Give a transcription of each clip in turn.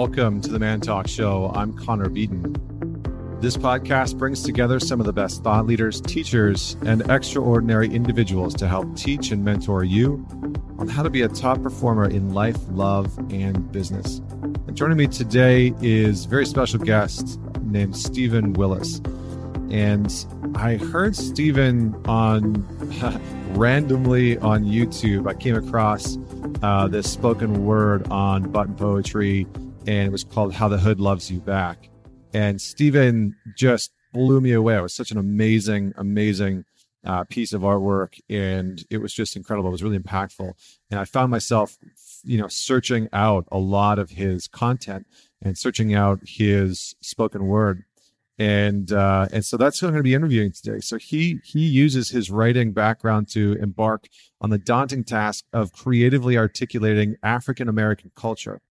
Welcome to the Man Talk Show. I'm Connor Beaton. This podcast brings together some of the best thought leaders, teachers, and extraordinary individuals to help teach and mentor you on how to be a top performer in life, love, and business. And joining me today is a very special guest named Stephen Willis. And I heard Stephen on randomly on YouTube. I came across uh, this spoken word on button poetry, and it was called How the Hood Loves You Back. And Stephen just blew me away. It was such an amazing, amazing uh, piece of artwork, and it was just incredible. It was really impactful. And I found myself, you know, searching out a lot of his content and searching out his spoken word and uh, and so that's who I'm going to be interviewing today. So he he uses his writing background to embark on the daunting task of creatively articulating African American culture,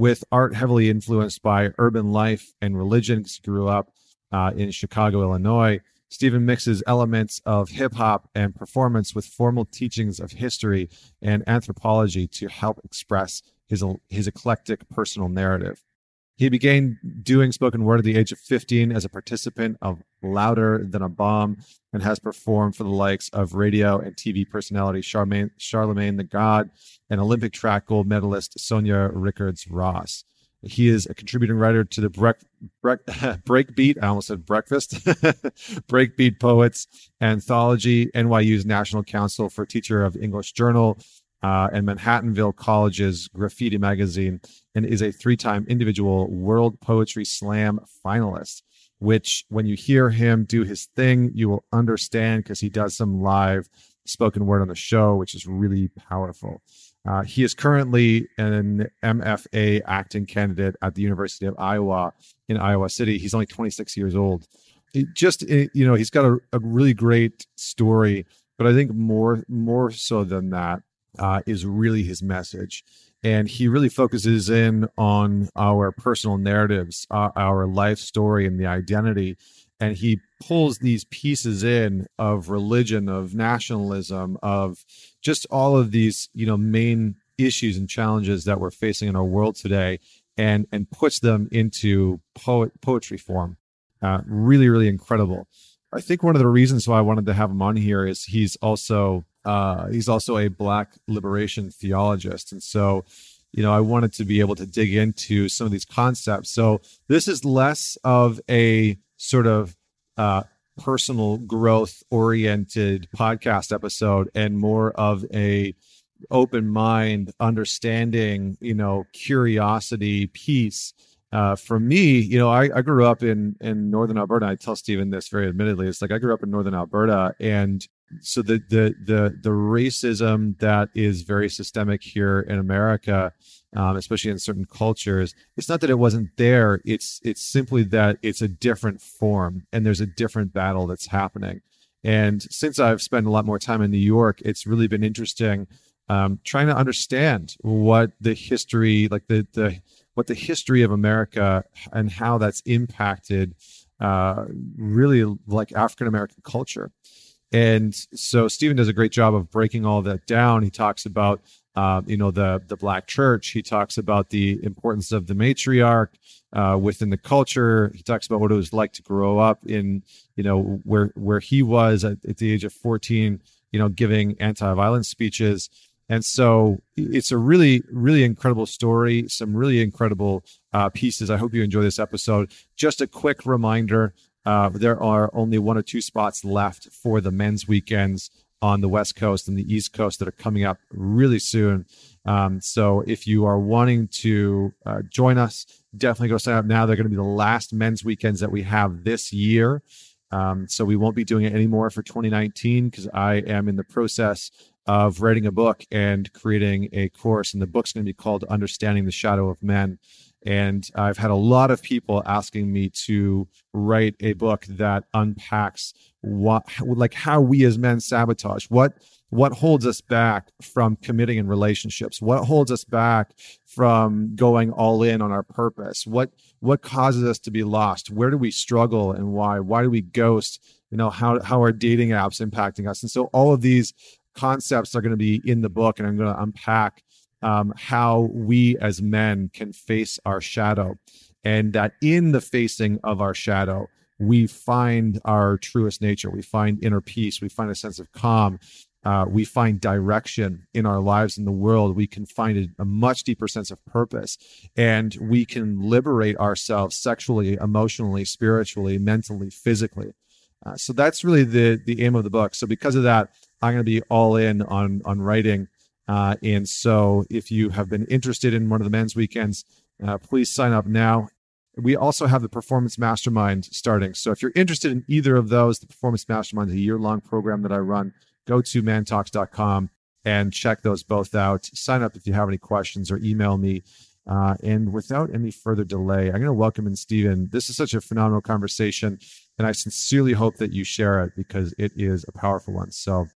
with art heavily influenced by urban life and religion. He grew up uh, in Chicago, Illinois. Stephen mixes elements of hip hop and performance with formal teachings of history and anthropology to help express his his eclectic personal narrative. He began doing spoken word at the age of 15 as a participant of Louder Than a Bomb and has performed for the likes of radio and TV personality Charmaine, Charlemagne the God and Olympic track gold medalist Sanya Richards Ross. He is a contributing writer to the break, break, Breakbeat, I almost said breakfast, Breakbeat Poets Anthology, NYU's National Council for Teacher of English Journal, uh, and Manhattanville College's Graffiti Magazine, and is a three time individual World Poetry Slam finalist. Which, when you hear him do his thing, you will understand because he does some live spoken word on the show, which is really powerful. Uh, he is currently an MFA acting candidate at the University of Iowa in Iowa City. He's only 26 years old. It just, you know, he's got a, a really great story, but I think more more so than that, uh, is really his message. And he really focuses in on our personal narratives, our, uh, our life story, and the identity. And he pulls these pieces in of religion, of nationalism, of just all of these, you know, main issues and challenges that we're facing in our world today, and and puts them into poet poetry form. Uh, really, really incredible. I think one of the reasons why I wanted to have him on here is he's also uh, he's also a black liberation theologist. And so, you know, I wanted to be able to dig into some of these concepts. So this is less of a sort of uh, personal growth oriented podcast episode and more of a open mind understanding you know curiosity peace uh, for me, you know, I, I grew up in in northern Alberta. I tell Stephen this very admittedly. It's like I grew up in northern Alberta, and so the the the the racism that is very systemic here in America, um, especially in certain cultures, it's not that it wasn't there. It's it's simply that it's a different form, and there's a different battle that's happening. And since I've spent a lot more time in New York, it's really been interesting um, trying to understand what the history, like the the what the history of America and how that's impacted uh, really like African American culture. And so Stephen does a great job of breaking all that down. He talks about, uh, you know, the the black church. He talks about the importance of the matriarch uh, within the culture. He talks about what it was like to grow up in, you know, where where he was at, at the age of fourteen. You know, giving anti-violence speeches. And so it's a really, really incredible story, some really incredible uh, pieces. I hope you enjoy this episode. Just a quick reminder uh, there are only one or two spots left for the men's weekends on the West Coast and the East Coast that are coming up really soon. Um, so if you are wanting to uh, join us, definitely go sign up now. They're going to be the last men's weekends that we have this year. Um, so we won't be doing it anymore for 2019 because I am in the process of writing a book and creating a course. And the book's going to be called Understanding the Shadow of Men. And I've had a lot of people asking me to write a book that unpacks what, like how we as men sabotage, what, what holds us back from committing in relationships, what holds us back from going all in on our purpose, what, what causes us to be lost, where do we struggle and why, why do we ghost, you know, how, how are dating apps impacting us? And so all of these concepts are going to be in the book and I'm going to unpack um, how we as men can face our shadow, and that in the facing of our shadow, we find our truest nature. We find inner peace. We find a sense of calm. Uh, we find direction in our lives in the world. We can find a, a, much deeper sense of purpose, and we can liberate ourselves sexually, emotionally, spiritually, mentally, physically. Uh, so that's really the the aim of the book. So because of that, I'm going to be all in on on writing. Uh, and so if you have been interested in one of the men's weekends, uh, please sign up now. We also have the Performance Mastermind starting. So if you're interested in either of those, the Performance Mastermind is a year long program that I run. Go to mantalks.com and check those both out. Sign up if you have any questions or email me. Uh, and without any further delay, I'm going to welcome in Stephen. This is such a phenomenal conversation, and I sincerely hope that you share it because it is a powerful one. So,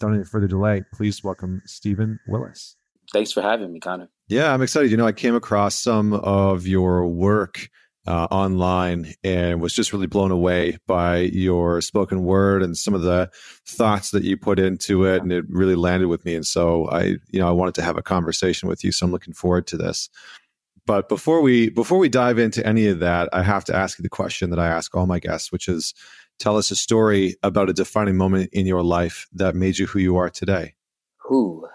without any further delay, please welcome Stephen Willis. Thanks for having me, Connor. Yeah, I'm excited. You know, I came across some of your work uh, online and was just really blown away by your spoken word and some of the thoughts that you put into it and it really landed with me and so i you know i wanted to have a conversation with you so i'm looking forward to this but before we before we dive into any of that i have to ask you the question that i ask all my guests which is tell us a story about a defining moment in your life that made you who you are today who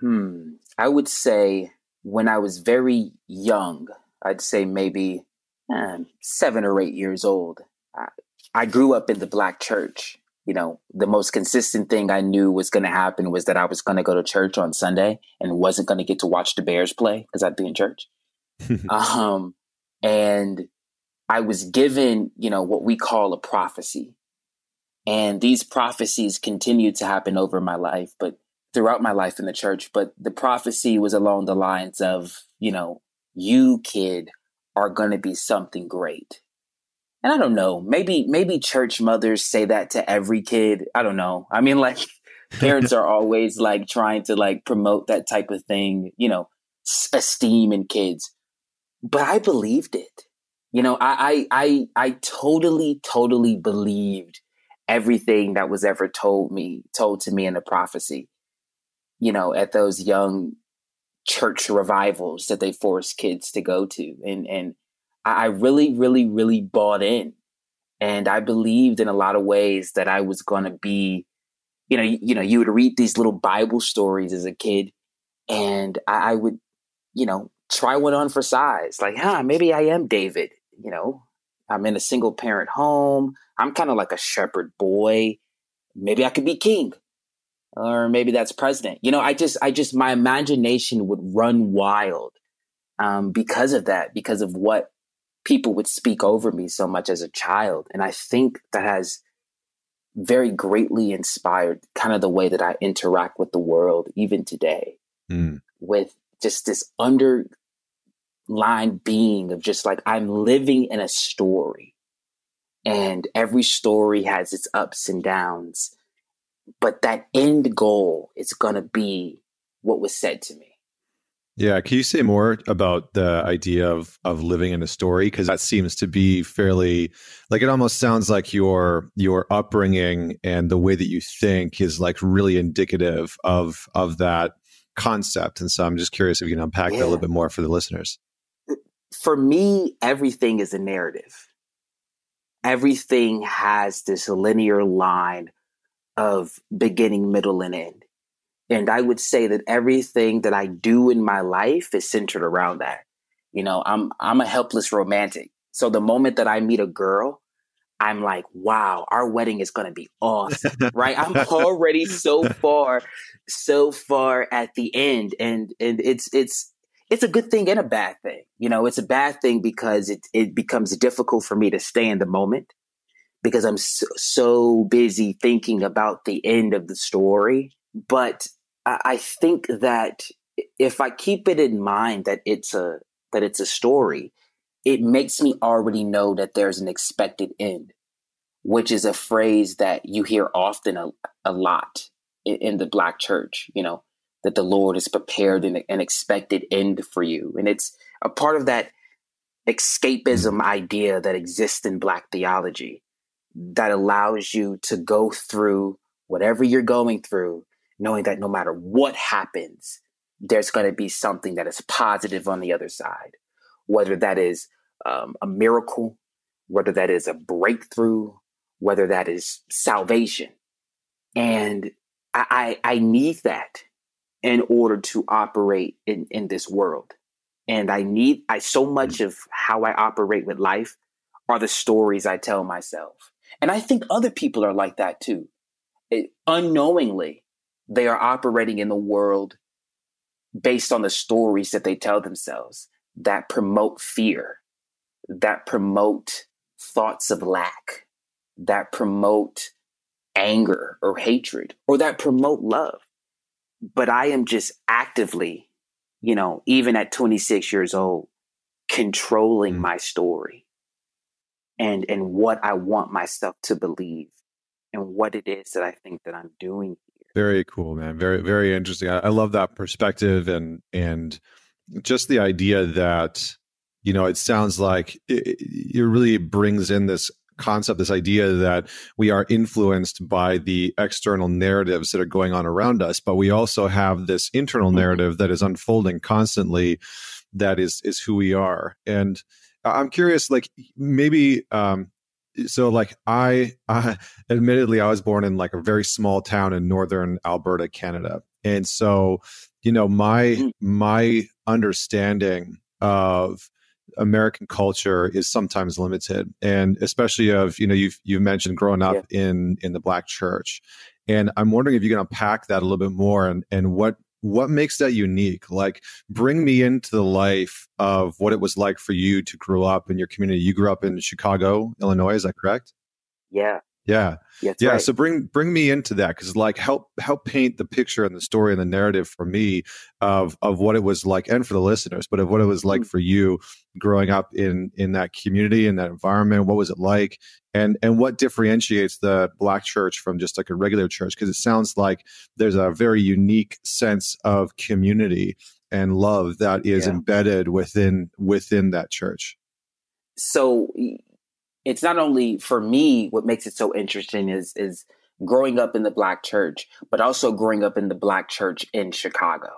hmm i would say when i was very young i'd say maybe um, seven or eight years old. I, I grew up in the black church. You know, the most consistent thing I knew was going to happen was that I was going to go to church on Sunday and wasn't going to get to watch the Bears play because I'd be in church. um, and I was given, you know, what we call a prophecy. And these prophecies continued to happen over my life, but throughout my life in the church. But the prophecy was along the lines of, you know, you kid are going to be something great. And I don't know, maybe maybe church mothers say that to every kid. I don't know. I mean like parents are always like trying to like promote that type of thing, you know, esteem in kids. But I believed it. You know, I I I, I totally totally believed everything that was ever told me, told to me in the prophecy. You know, at those young church revivals that they force kids to go to. And and I really, really, really bought in. And I believed in a lot of ways that I was gonna be, you know, you, you know, you would read these little Bible stories as a kid, and I, I would, you know, try one on for size. Like, huh, maybe I am David, you know. I'm in a single parent home. I'm kind of like a shepherd boy. Maybe I could be king or maybe that's president. You know, I just, I just, my imagination would run wild um, because of that, because of what people would speak over me so much as a child. And I think that has very greatly inspired kind of the way that I interact with the world, even today, mm. with just this underlying being of just like, I'm living in a story. And every story has its ups and downs but that end goal is going to be what was said to me. Yeah, can you say more about the idea of of living in a story because that seems to be fairly like it almost sounds like your your upbringing and the way that you think is like really indicative of of that concept and so I'm just curious if you can unpack yeah. that a little bit more for the listeners. For me, everything is a narrative. Everything has this linear line of beginning, middle, and end. And I would say that everything that I do in my life is centered around that. You know, I'm I'm a helpless romantic. So the moment that I meet a girl, I'm like, wow, our wedding is gonna be awesome. right? I'm already so far, so far at the end. And and it's it's it's a good thing and a bad thing. You know, it's a bad thing because it it becomes difficult for me to stay in the moment because I'm so, so busy thinking about the end of the story. But I, I think that if I keep it in mind that it's a that it's a story, it makes me already know that there's an expected end, which is a phrase that you hear often a, a lot in, in, the black church, you know, that the Lord has prepared an, an expected end for you. And it's a part of that escapism idea that exists in black theology that allows you to go through whatever you're going through, knowing that no matter what happens, there's going to be something that is positive on the other side, whether that is um, a miracle, whether that is a breakthrough, whether that is salvation. And I, I, I need that in order to operate in, in this world. And I need, I so hmm. much of how I operate with life are the stories I tell myself. And I think other people are like that too. It, unknowingly, they are operating in the world based on the stories that they tell themselves that promote fear, that promote thoughts of lack, that promote anger or hatred, or that promote love. But I am just actively, you know, even at 26 years old, controlling mm. my story and and what I want myself to believe and what it is that I think that I'm doing here. Very cool, man. Very very interesting. I, I love that perspective and and just the idea that you know it sounds like it, it really brings in this concept, this idea that we are influenced by the external narratives that are going on around us, but we also have this internal mm-hmm. narrative that is unfolding constantly that is is who we are. And I'm curious, like maybe, um, so like I, I, admittedly, I was born in like a very small town in northern Alberta, Canada, and so you know my mm. my understanding of American culture is sometimes limited, and especially of you know you've you've mentioned growing up yeah. in in the black church, and I'm wondering if you can unpack that a little bit more and and what what makes that unique? Like bring me into the life of what it was like for you to grow up in your community. You grew up in chicago illinois is that correct? Yeah yeah yeah, yeah right. so bring bring me into that because like help help paint the picture and the story and the narrative for me of of what it was like and for the listeners but of what it was like mm-hmm. for you growing up in in that community in that environment what was it like and and what differentiates the black church from just like a regular church because it sounds like there's a very unique sense of community and love that is yeah. embedded within within that church so it's not only for me what makes it so interesting is is growing up in the black church but also growing up in the black church in chicago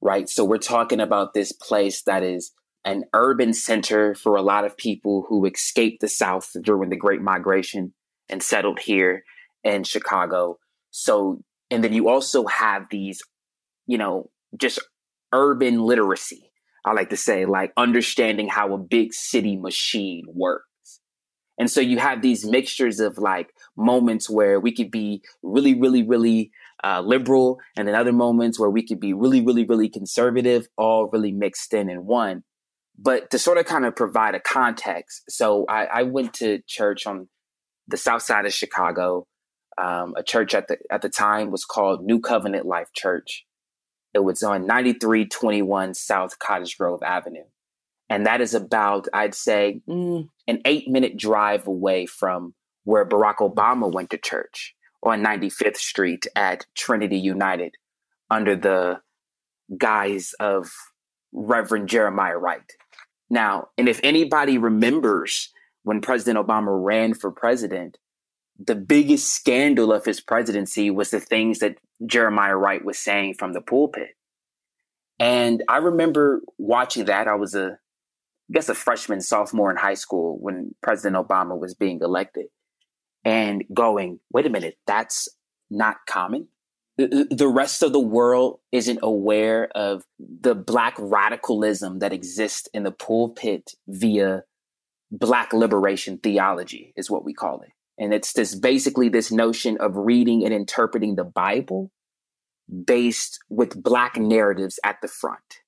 right so we're talking about this place that is an urban center for a lot of people who escaped the South during the Great Migration and settled here in Chicago. So, and then you also have these, you know, just urban literacy. I like to say, like understanding how a big city machine works. And so you have these mixtures of like moments where we could be really, really, really uh, liberal, and then other moments where we could be really, really, really conservative, all really mixed in in one. But to sort of kind of provide a context, so I, I went to church on the south side of Chicago. Um, a church at the at the time was called New Covenant Life Church. It was on 9321 South Cottage Grove Avenue. And that is about, I'd say, mm, an eight minute drive away from where Barack Obama went to church on 95th Street at Trinity United under the guise of Reverend Jeremiah Wright. Now, and if anybody remembers when President Obama ran for president, the biggest scandal of his presidency was the things that Jeremiah Wright was saying from the pulpit. And I remember watching that. I was a, I guess, a freshman, sophomore in high school when President Obama was being elected and going, wait a minute, that's not common. The rest of the world isn't aware of the black radicalism that exists in the pulpit via black liberation theology is what we call it. And it's this basically this notion of reading and interpreting the bible based with black narratives at the front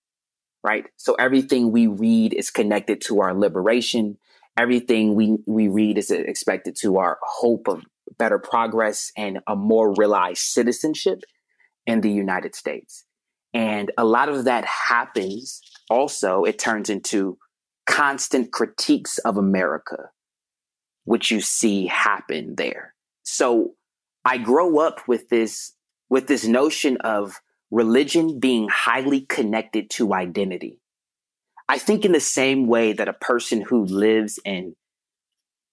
right so everything we read is connected to our liberation everything we we read is expected to our hope of better progress and a more realized citizenship in the United States. And a lot of that happens also, it turns into constant critiques of America, which you see happen there. So I grow up with this, with this notion of religion being highly connected to identity. I think in the same way that a person who lives in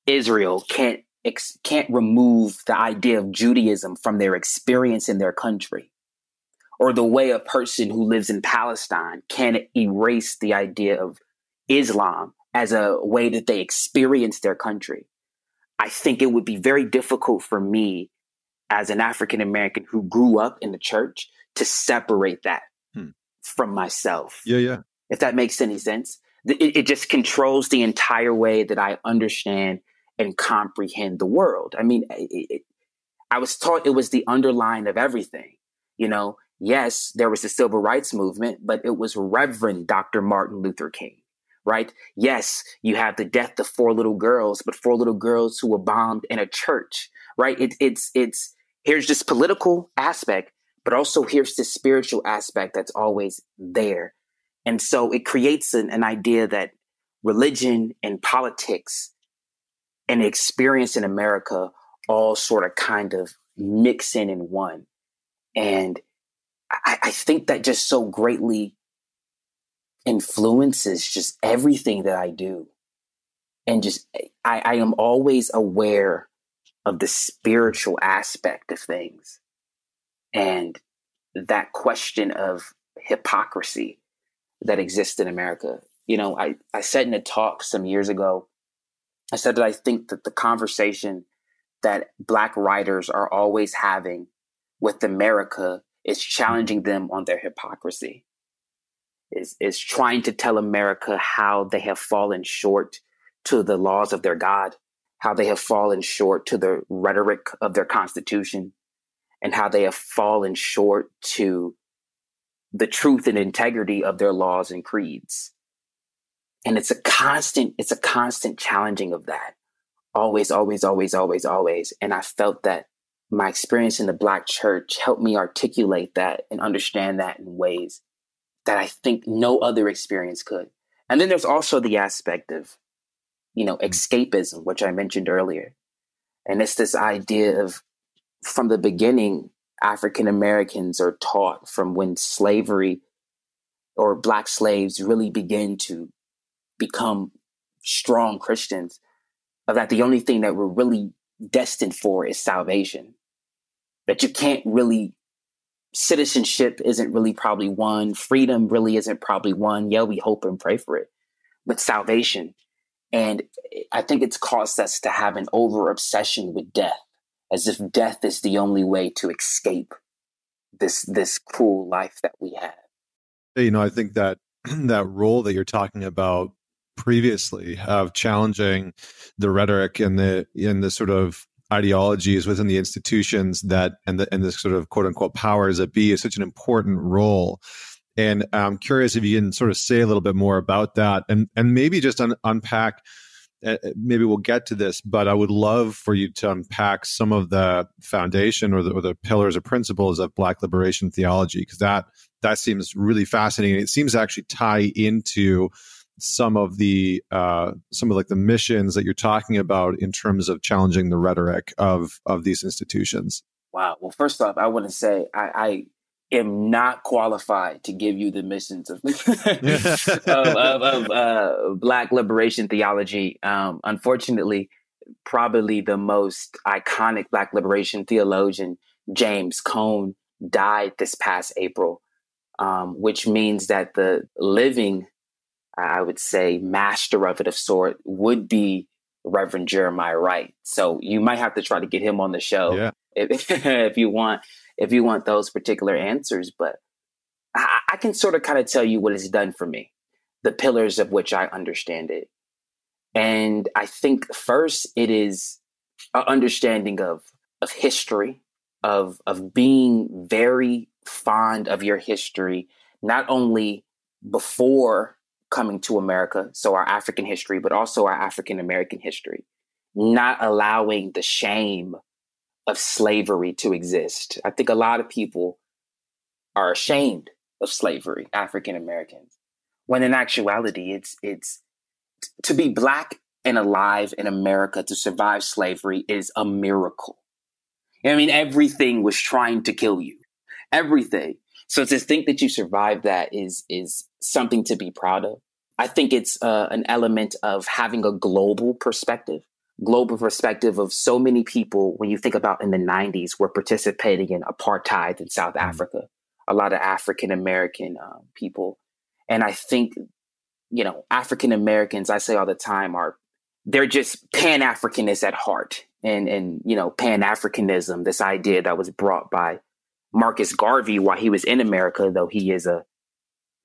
Israel can't ex- can't remove the idea of Judaism from their experience in their country, or the way a person who lives in Palestine can erase the idea of Islam as a way that they experience their country. I think it would be very difficult for me as an African American who grew up in the church to separate that hmm. from myself. Yeah, yeah. If that makes any sense. It, it just controls the entire way that I understand and comprehend the world. I mean, it, it, I was taught it was the underline of everything. You know, yes, there was the civil rights movement, but it was Reverend Dr. Martin Luther King, right? Yes, you have the death of four little girls, but four little girls who were bombed in a church, right? It, it's, it's, here's this political aspect, but also here's this spiritual aspect that's always there. And so it creates an, an idea that religion and politics and experience in America all sort of kind of mix in in one. And I, I think that just so greatly influences just everything that I do. And just, I, I am always aware of the spiritual aspect of things and that question of hypocrisy that exists in America. You know, I, I said in a talk some years ago, I said that I think that the conversation that Black writers are always having with America is challenging them on their hypocrisy, is, is trying to tell America how they have fallen short to the laws of their God, how they have fallen short to the rhetoric of their Constitution, and how they have fallen short to the truth and integrity of their laws and creeds. And it's a constant, it's a constant challenging of that. Always, always, always, always, always. And I felt that my experience in the Black church helped me articulate that and understand that in ways that I think no other experience could. And then there's also the aspect of, you know, escapism, which I mentioned earlier. And it's this idea of from the beginning, African Americans are taught from when slavery or black slaves really begin to become strong Christians, that the only thing that we're really destined for is salvation. That you can't really, citizenship isn't really probably one, freedom really isn't probably one. Yeah, we hope and pray for it, but salvation. And I think it's caused us to have an over obsession with death as if death is the only way to escape this this cruel life that we have. You know, I think that that role that you're talking about previously of challenging the rhetoric and the in the sort of ideologies within the institutions that and the and the sort of quote unquote powers that be is such an important role. And I'm curious if you can sort of say a little bit more about that and and maybe just un- unpack maybe we'll get to this, but I would love for you to unpack some of the foundation or the, or the pillars or principles of Black liberation theology, because that that seems really fascinating. It seems to actually tie into some of the uh, some of like the missions that you're talking about in terms of challenging the rhetoric of of these institutions. Wow. Well, first off, I want to say I, I am not qualified to give you the missions of of, of, of uh, Black liberation theology. Um, unfortunately, probably the most iconic Black liberation theologian, James Cone, died this past April, um, which means that the living, I would say, master of it of sort would be Reverend Jeremiah Wright. So you might have to try to get him on the show yeah. if, if you want if you want those particular answers. But I, I can sort of kind of tell you what it's done for me, the pillars of which I understand it. And I think first it is an understanding of of history, of of being very fond of your history, not only before coming to America, so our African history, but also our African American history, not allowing the shame of slavery to exist. I think a lot of people are ashamed of slavery, African Americans, when in actuality, it's it's to be black and alive in America to survive slavery is a miracle. I mean, everything was trying to kill you, everything. So to think that you survived that is is something to be proud of. I think it's uh, an element of having a global perspective global perspective of so many people when you think about in the 90s were participating in apartheid in South mm-hmm. Africa. a lot of African American uh, people. And I think, you know, African Americans, I say all the time, are they're just Pan Africanists at heart. And, and, you know, Pan Africanism, this idea that was brought by Marcus Garvey while he was in America, though he is a,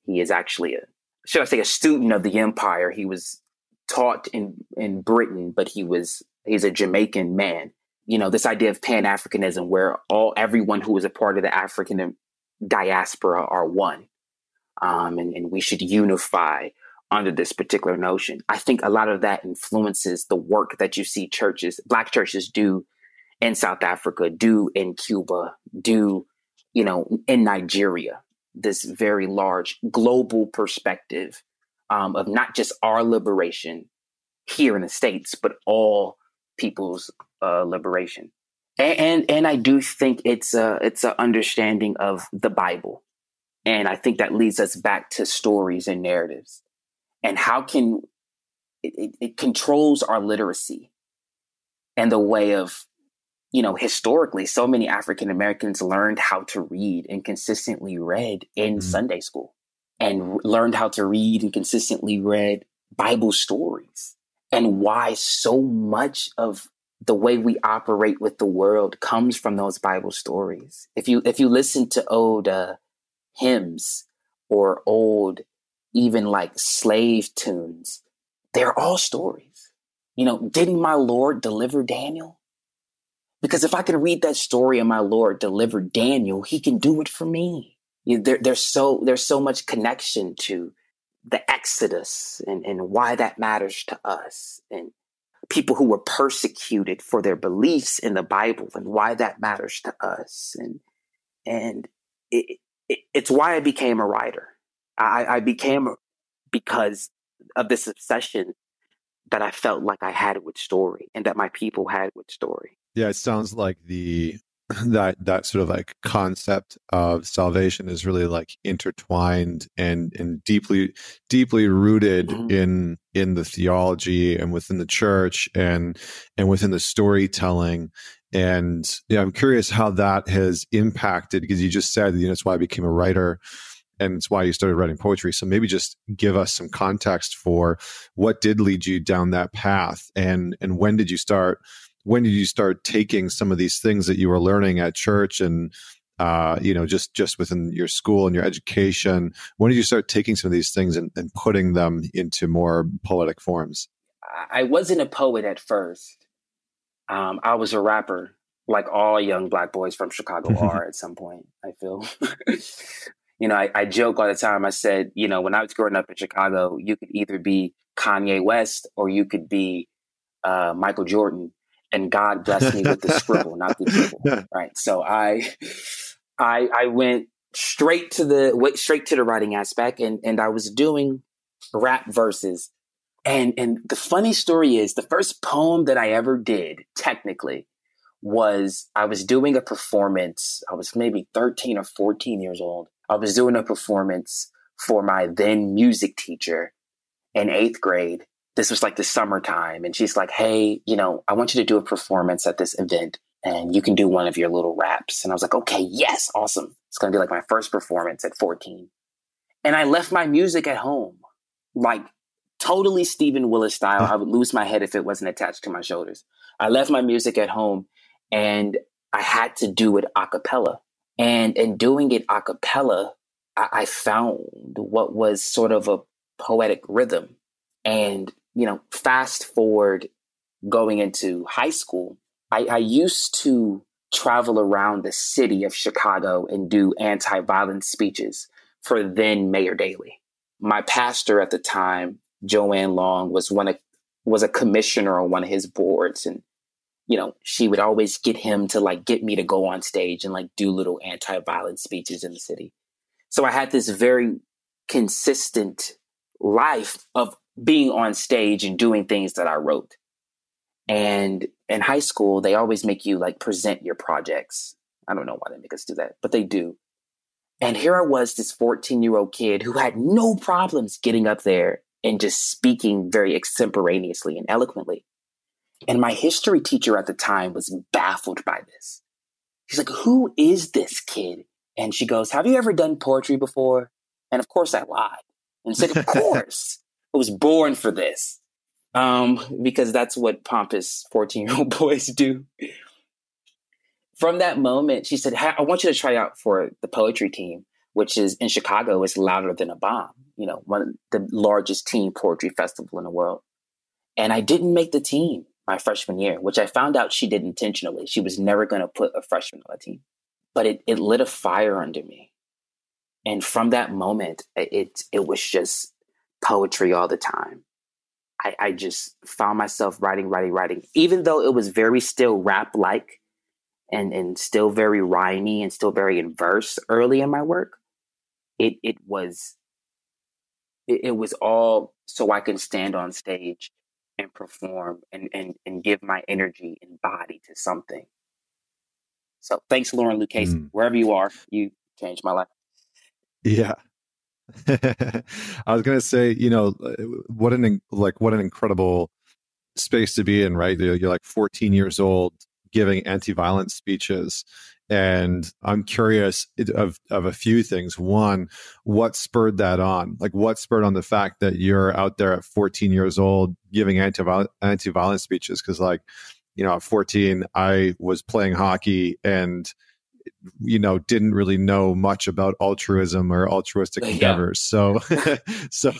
he is actually a, should I say, a student of the empire. He was taught in, in Britain, but he was, he's a Jamaican man. You know, this idea of Pan Africanism, where all, everyone who is a part of the African diaspora are one. Um, and, and we should unify under this particular notion. I think a lot of that influences the work that you see churches, black churches do in South Africa, do in Cuba, do, you know, in Nigeria, this very large global perspective um, of not just our liberation here in the States, but all people's uh, liberation. And, and and I do think it's a it's an understanding of the Bible, and I think that leads us back to stories and narratives, and how can it, it, it controls our literacy, and the way of you know historically so many African Americans learned how to read and consistently read in mm-hmm. Sunday school, and learned how to read and consistently read Bible stories, and why so much of the way we operate with the world comes from those Bible stories. If you if you listen to old uh, hymns or old even like slave tunes, they're all stories. You know, didn't my Lord deliver Daniel? Because if I can read that story and my Lord delivered Daniel, he can do it for me. You know, there, there's so there's so much connection to the Exodus and, and why that matters to us. And people who were persecuted for their beliefs in the Bible and why that matters to us. And and it, it, it's why I became a writer. I, I became because of this obsession that I felt like I had with story and that my people had with story. Yeah, it sounds like the that that sort of like concept of salvation is really like intertwined and and deeply deeply rooted mm-hmm. in in the theology and within the church and and within the storytelling and yeah i'm curious how that has impacted because you just said you know it's why i became a writer and it's why you started writing poetry so maybe just give us some context for what did lead you down that path and and when did you start when did you start taking some of these things that you were learning at church and uh, you know just just within your school and your education? When did you start taking some of these things and, and putting them into more poetic forms? I wasn't a poet at first. Um, i was a rapper like all young black boys from chicago are at some point i feel. You know I, I joke all the time. I said you know when i was growing up in chicago you could either be kanye west or you could be uh, michael jordan and God blessed me with the scribble, not the dribble. Right. So I, I, I went straight to the went straight to the writing aspect, and and I was doing rap verses. And and the funny story is, the first poem that I ever did, technically, was I was doing a performance. I was maybe thirteen or fourteen years old. I was doing a performance for my then music teacher in eighth grade this was like the summertime and she's like hey you know i want you to do a performance at this event and you can do one of your little raps. And i was like okay yes awesome. It's going to be like my first performance at 14 and i left my music at home like totally stephen willis style. I would lose my head if it wasn't attached to my shoulders. I left my music at home and i had to do it a cappella. And in doing it a cappella I, I found what was sort of a poetic rhythm and you know, fast forward going into high school, I, I used to travel around the city of Chicago and do anti violence speeches for then Mayor Daley. My pastor at the time, Joanne Long, was one of was a commissioner on one of his boards and you know she would always get him to like get me to go on stage and like do little anti-violence speeches in the city so i had this very consistent life of being on stage and doing things that I wrote. And in high school, they always make you like present your projects. I don't know why they make us do that, but they do. And here I was, this 14 year old kid who had no problems getting up there and just speaking very extemporaneously and eloquently. And my history teacher at the time was baffled by this. She's like, Who is this kid And she goes, Have you ever done poetry before? And of course I lied and said, Of course. I was born for this. Um, because that's what pompous 14 year old boys do. From that moment, she said, I want you to try out for the poetry team, which is in Chicago, is louder than a bomb, you know, one of the largest teen poetry festival in the world. And I didn't make the team my freshman year, which I found out she did intentionally. She was never going to put a freshman on the team, but it, it lit a fire under me. And from that moment, it, it was just poetry all the time. I, I just found myself writing, writing, writing, even though it was very still rap like and, and still very rhymy and still very in verse early in my work. It, it was, it, it was all so I can stand on stage and perform and, and, and give my energy and body to something. So thanks, Lauren Lucchese. Mm. Wherever you are, you changed my life. Yeah. I was gonna say, you know, uh, what an like what an incredible space to be in, right? You're like 14 years old, giving anti-violence speeches, and I'm curious of of a few things. One, what spurred that on? Like, what spurred on the fact that you're out there at 14 years old giving anti anti-violence speeches? Because, like, you know, at 14, I was playing hockey and you know didn't really know much about altruism or altruistic yeah. endeavors. So so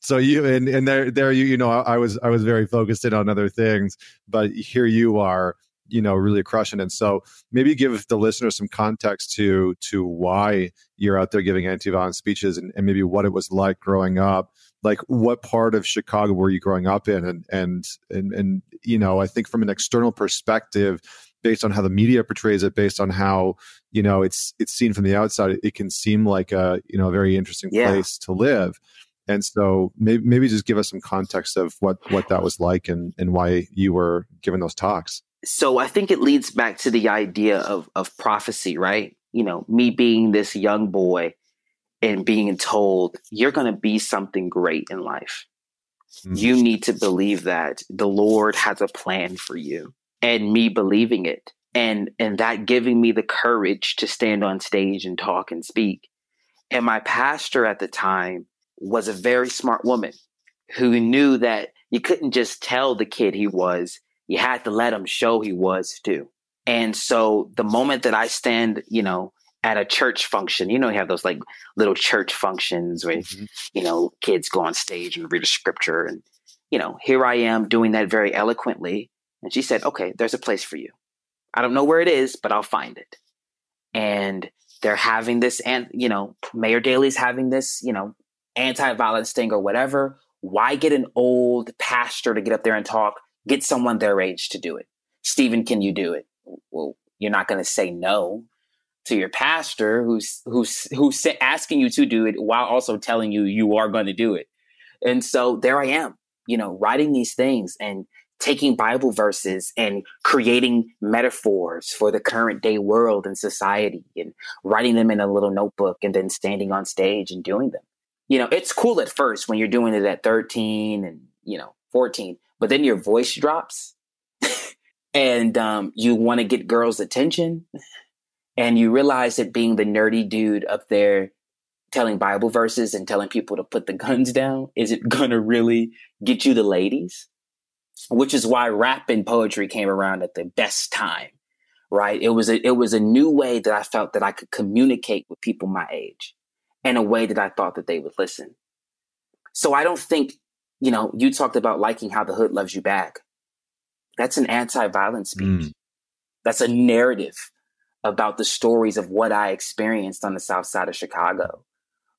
so you and and there there you you know I, was i was very focused in on other things but here you are you know really crushing and so maybe give the listener some context to to why you're out there giving anti-violence speeches and, and maybe what it was like growing up. Like what part of chicago were you growing up in? And and and, and you know i think from an external perspective based on how the media portrays it, based on how you know it's it's seen from the outside, it can seem like a you know a very interesting yeah. place to live. And so maybe maybe just give us some context of what what that was like and and why you were giving those talks. So I think it leads back to the idea of of prophecy, right? You know, me being this young boy and being told you're going to be something great in life. Mm-hmm. You need to believe that the Lord has a plan for you and me believing it and and that giving me the courage to stand on stage and talk and speak. And my pastor at the time was a very smart woman who knew that you couldn't just tell the kid he was you had to let him show he was too. And so the moment that i stand you know at a church function you know you have those like little church functions where mm-hmm. you know kids go on stage and read a scripture and you know here i am doing that very eloquently and she said, okay, there's a place for you. I don't know where it is, but I'll find it. And they're having this, and you know, Mayor Daley's having this, you know, anti-violence thing or whatever. Why get an old pastor to get up there and talk? Get someone their age to do it. Stephen, can you do it? Well, you're not going to say no to your pastor who's who's who's asking you to do it while also telling you you are going to do it. And so there I am, you know, writing these things and taking Bible verses and creating metaphors for the current day world and society and writing them in a little notebook and then standing on stage and doing them. You know, it's cool at first when you're doing it at 13 and, you know, 14, but then your voice drops and um, you want to get girls' attention and you realize that being the nerdy dude up there telling Bible verses and telling people to put the guns down, is it going to really get you the ladies? Which is why rap and poetry came around at the best time right? It was a it was a new way that i felt that i could communicate with people my age in a way that i thought that they would listen. So i don't think you know you talked about liking how the hood loves you back. That's an anti-violence speech. Mm. that's a narrative about the stories of what i experienced on the south side of chicago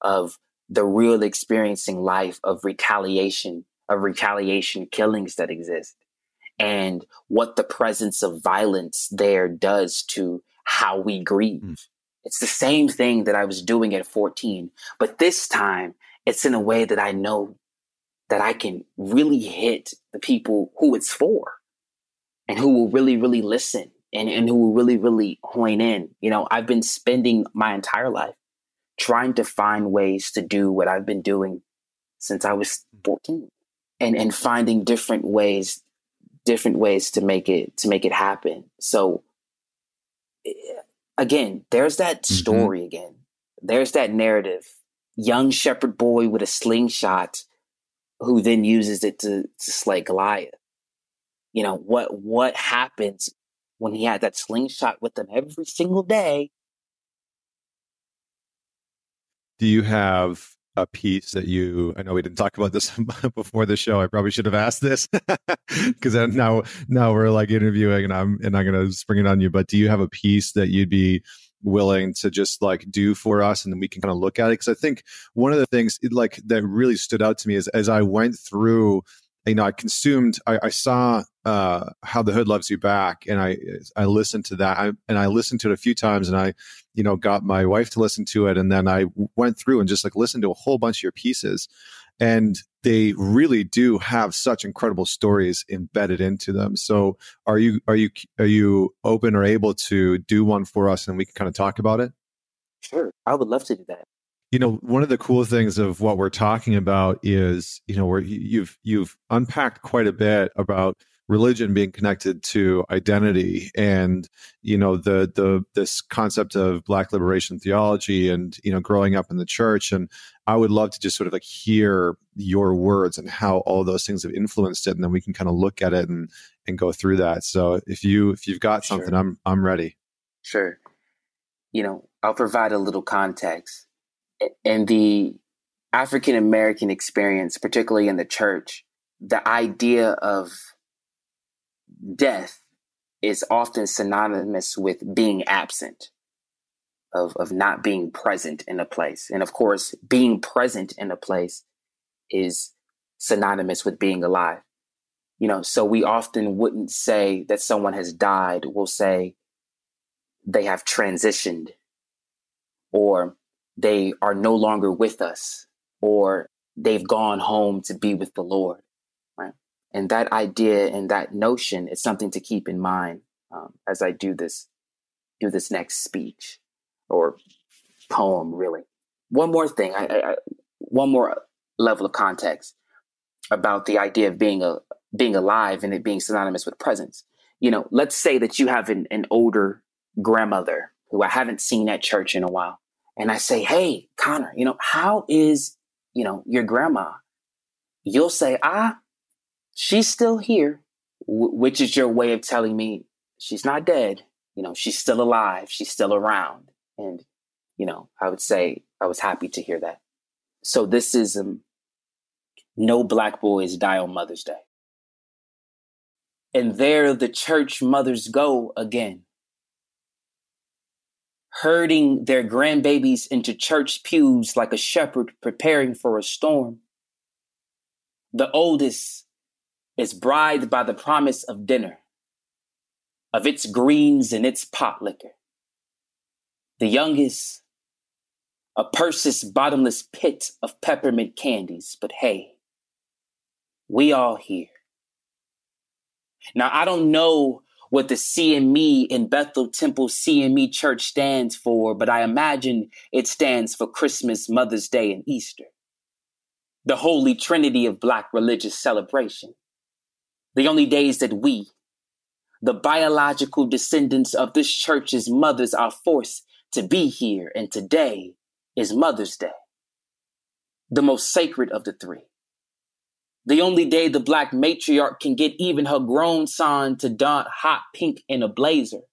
of the real experiencing life of retaliation of retaliation killings that exist and what the presence of violence there does to how we grieve. Mm. It's the same thing that I was doing at 14, but this time it's in a way that I know that I can really hit the people who it's for and who will really, really listen and, and who will really, really hone in. You know, I've been spending my entire life trying to find ways to do what I've been doing since I was 14 and and finding different ways different ways to make it to make it happen so again, there's that mm-hmm. story mm-hmm. again. There's that narrative. Young shepherd boy with a slingshot who then uses it to, to slay Goliath. You know, what what happens when he had that slingshot with him every single day? Do you have a piece that you i know we didn't talk about this before the show i probably should have asked this because now now we're like interviewing and i'm and i'm gonna spring it on you but do you have a piece that you'd be willing to just like do for us and then we can kind of look at it? Because i think one of the things like that really stood out to me is as i went through you know i consumed i, I saw uh, how the hood loves you back and i i listened to that. I, and i listened to it a few times and i you know got my wife to listen to it and then i went through and just like listened to a whole bunch of your pieces. And they really do have such incredible stories embedded into them. So are you are you are you open or able to do one for us and we can kind of talk about it? Sure. I would love to do that you know one of the cool things of what we're talking about is you know where you've you've unpacked quite a bit about religion being connected to identity and you know the the this concept of black liberation theology and you know growing up in the church. And i would love to just sort of like hear your words and how all those things have influenced it. And then we can kind of look at it and and go through that. So if you if you've got something sure. i'm i'm ready. Sure. You know i'll provide a little context in the African American experience, particularly in the church, the idea of death is often synonymous with being absent, of, of not being present in a place. And of course, being present in a place is synonymous with being alive. You know, so we often wouldn't say that someone has died. We'll say they have transitioned or they are no longer with us or they've gone home to be with the Lord. Right. And that idea and that notion is something to keep in mind um, as I do this, do this next speech or poem, really. One more thing, I, I, one more level of context about the idea of being a being alive and it being synonymous with presence. You know, let's say that you have an, an older grandmother who I haven't seen at church in a while and I say, Hey, Connor, you know, how is, you know, your grandma? You'll say, ah, she's still here, w- which is your way of telling me she's not dead. You know, she's still alive. She's still around. And, you know, I would say I was happy to hear that. So this is, um, no black boys die on Mother's Day. And there the church mothers go again herding their grandbabies into church pews like a shepherd preparing for a storm. The oldest is bribed by the promise of dinner, of its greens and its pot liquor. The youngest, a purse's bottomless pit of peppermint candies, but hey, we all here. Now, I don't know what the CME in Bethel Temple CME Church stands for, but I imagine it stands for Christmas, Mother's Day, and Easter. The holy trinity of Black religious celebration. The only days that we, the biological descendants of this church's mothers, are forced to be here, and today is Mother's Day, the most sacred of the three. The only day the black matriarch can get even her grown son to don hot pink in a blazer.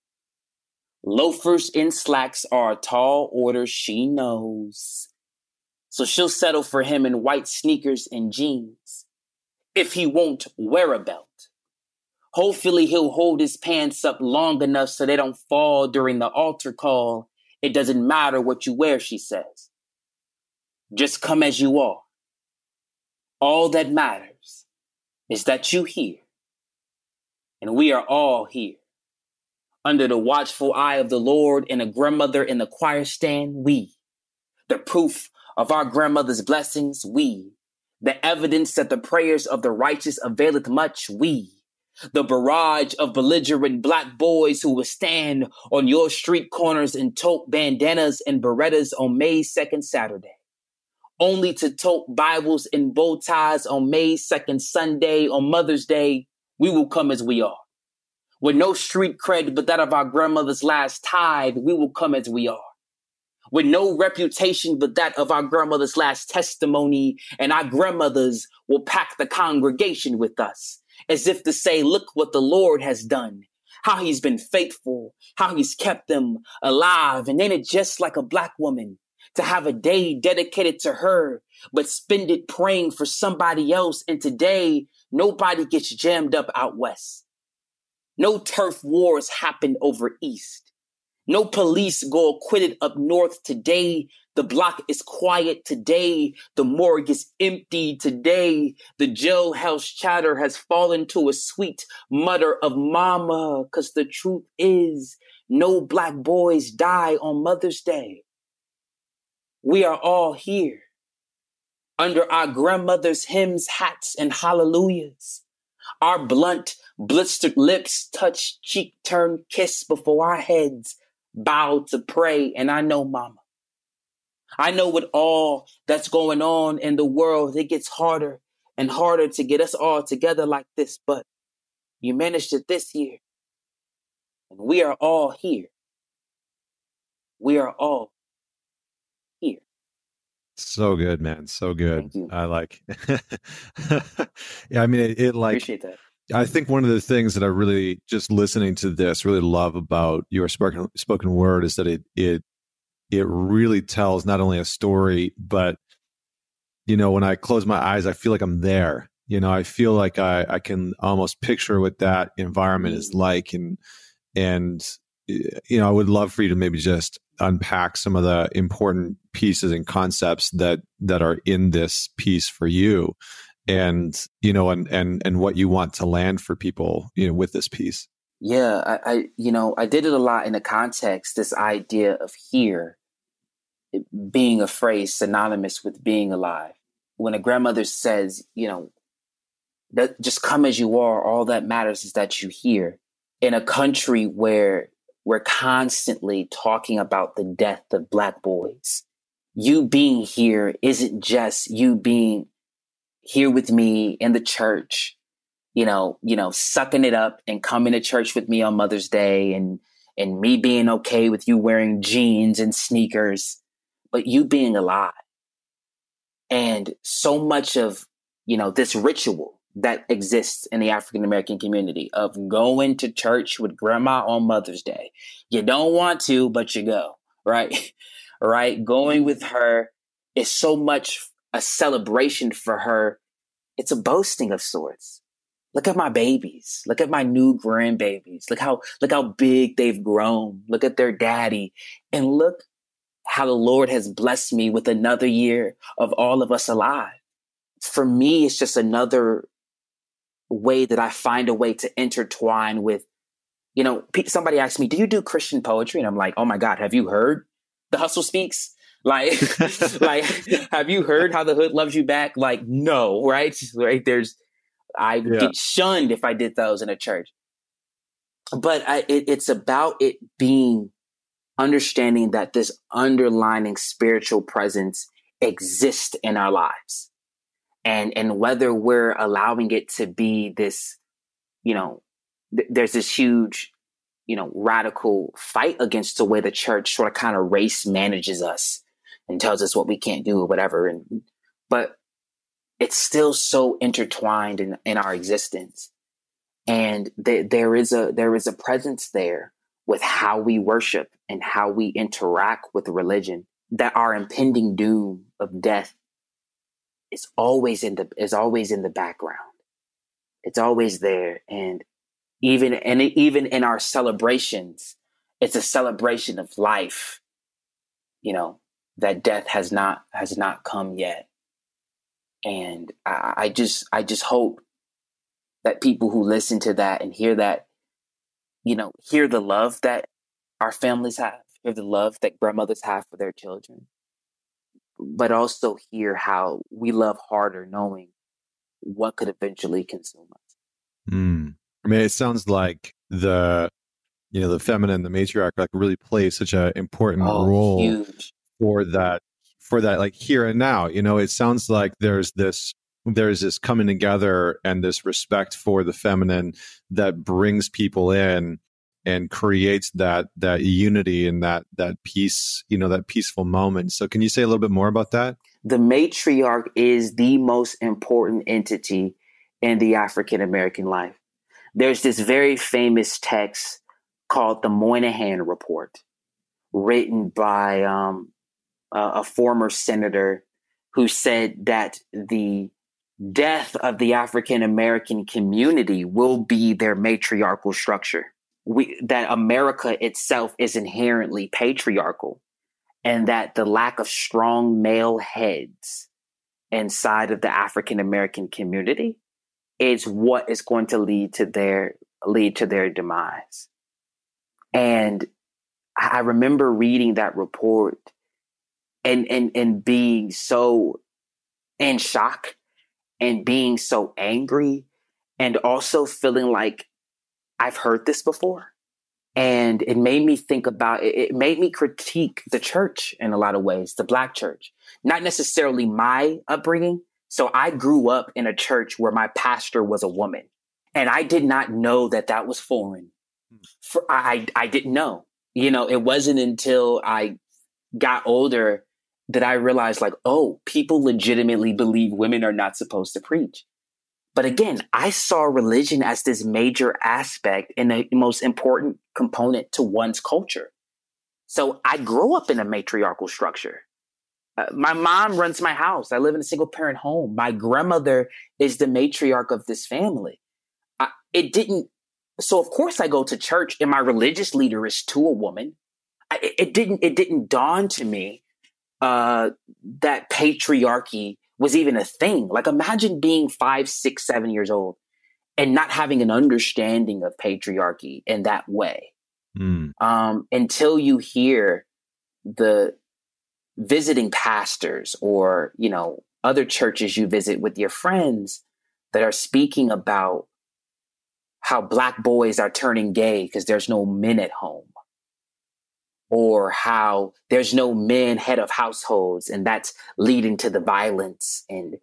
Loafers and slacks are a tall order, she knows. So she'll settle for him in white sneakers and jeans. If he won't wear a belt. Hopefully he'll hold his pants up long enough so they don't fall during the altar call. It doesn't matter what you wear, she says. Just come as you are. All that matters is that you hear. And we are all here. Under the watchful eye of the Lord and a grandmother in the choir stand, we. The proof of our grandmother's blessings, we. The evidence that the prayers of the righteous availeth much, we. The barrage of belligerent black boys who will stand on your street corners and tote bandanas and berettas on May 2nd Saturday only to tote Bibles and bow ties on May 2nd Sunday, on Mother's Day, we will come as we are. With no street cred but that of our grandmother's last tithe, we will come as we are. With no reputation but that of our grandmother's last testimony, and our grandmothers will pack the congregation with us, as if to say, Look what the Lord has done, how he's been faithful, how he's kept them alive. And ain't it just like a black woman to have a day dedicated to her, but spend it praying for somebody else? And today, nobody gets jammed up out west. No turf wars happen over east. No police go acquitted up north today. The block is quiet today. The morgue is empty today. The jailhouse chatter has fallen to a sweet mutter of mama. Cause the truth is no black boys die on Mother's Day. We are all here under our grandmother's hymns, hats, and hallelujahs. Our blunt, blistered lips touch cheek, turn, kiss before our heads bow to pray. And I know, mama, I know with all that's going on in the world, it gets harder and harder to get us all together like this, but you managed it this year. And we are all here. We are all. So good, man. So good. I like. yeah, I mean, it, it like. Appreciate that. I think one of the things that I really just listening to this really love about your spoken spoken word is that it it it really tells not only a story, but you know, when I close my eyes, I feel like I'm there. You know, I feel like I I can almost picture what that environment is mm. like, and and you know, I would love for you to maybe just unpack some of the important pieces and concepts that that are in this piece for you. And you know and and and what you want to land for people you know with this piece. Yeah I, I you know i did it a lot in the context this idea of here being a phrase synonymous with being alive. When a grandmother says you know that just come as you are all that matters is that you hear. In a country where we're constantly talking about the death of black boys you being here isn't just you being here with me in the church, you know, you know, sucking it up and coming to church with me on Mother's Day and and me being okay with you wearing jeans and sneakers, but you being alive. And so much of, you know, this ritual that exists in the African American community of going to church with grandma on Mother's Day. You don't want to, but you go, right? right? Going with her is so much a celebration for her. It's a boasting of sorts. Look at my babies. Look at my new grandbabies. Look how, look how big they've grown. Look at their daddy and look how the Lord has blessed me with another year of all of us alive. For me, it's just another way that I find a way to intertwine with, you know, somebody asked me, do you do Christian poetry? And I'm like, oh my God, have you heard the hustle speaks? Like, like, have you heard how the hood loves you back? Like, no, right? Right? There's, I yeah. get shunned if I did those in a church. But I, it, it's about it being understanding that this underlining spiritual presence exists in our lives, and and whether we're allowing it to be this, you know, th- there's this huge you know, radical fight against the way the church sort of kind of race manages us and tells us what we can't do or whatever. And but it's still so intertwined in, in our existence. And th- there is a there is a presence there with how we worship and how we interact with religion that our impending doom of death is always in the is always in the background. It's always there. And even and even in our celebrations, it's a celebration of life. You know, that death has not has not come yet and I, I, just i just hope that people who listen to that and hear that you know hear the love that our families have hear the love that grandmothers have for their children but also hear how we love harder knowing what could eventually consume us. Mm. i mean it sounds like the you know the feminine the matriarch like really plays such an important oh, role huge. for that for that like here and now you know? It sounds like there's this there's this coming together and this respect for the feminine that brings people in and creates that that unity and that that peace you know that peaceful moment. So can you say a little bit more about that? The matriarch is the most important entity in the african american life. There's this very famous text called the moynihan report written by um, a, a former senator who said that the death of the African American community will be their matriarchal structure. We, that America itself is inherently patriarchal, and that the lack of strong male heads inside of the African American community is what is going to lead to their lead to their demise. And I remember reading that report and and and being so in shock and being so angry and also feeling like I've heard this before. And it made me think about it, it made me critique the church in a lot of ways, the black church. Not necessarily my upbringing. So I grew up in a church where my pastor was a woman. And I did not know that that was foreign. Hmm. For, I, I didn't know. You know, it wasn't until I got older that I realized like, oh, people legitimately believe women are not supposed to preach. But again, I saw religion as this major aspect and the most important component to one's culture. So I grew up in a matriarchal structure. Uh, my mom runs my house. I live in a single parent home. My grandmother is the matriarch of this family. I, it didn't, so of course I go to church and my religious leader is to a woman. I, it didn't, it didn't dawn to me uh, that patriarchy was even a thing. Like imagine being five, six, seven years old and not having an understanding of patriarchy in that way. Mm. Um, until you hear the visiting pastors or, you know, other churches you visit with your friends that are speaking about how black boys are turning gay because there's no men at home or how there's no men head of households and that's leading to the violence and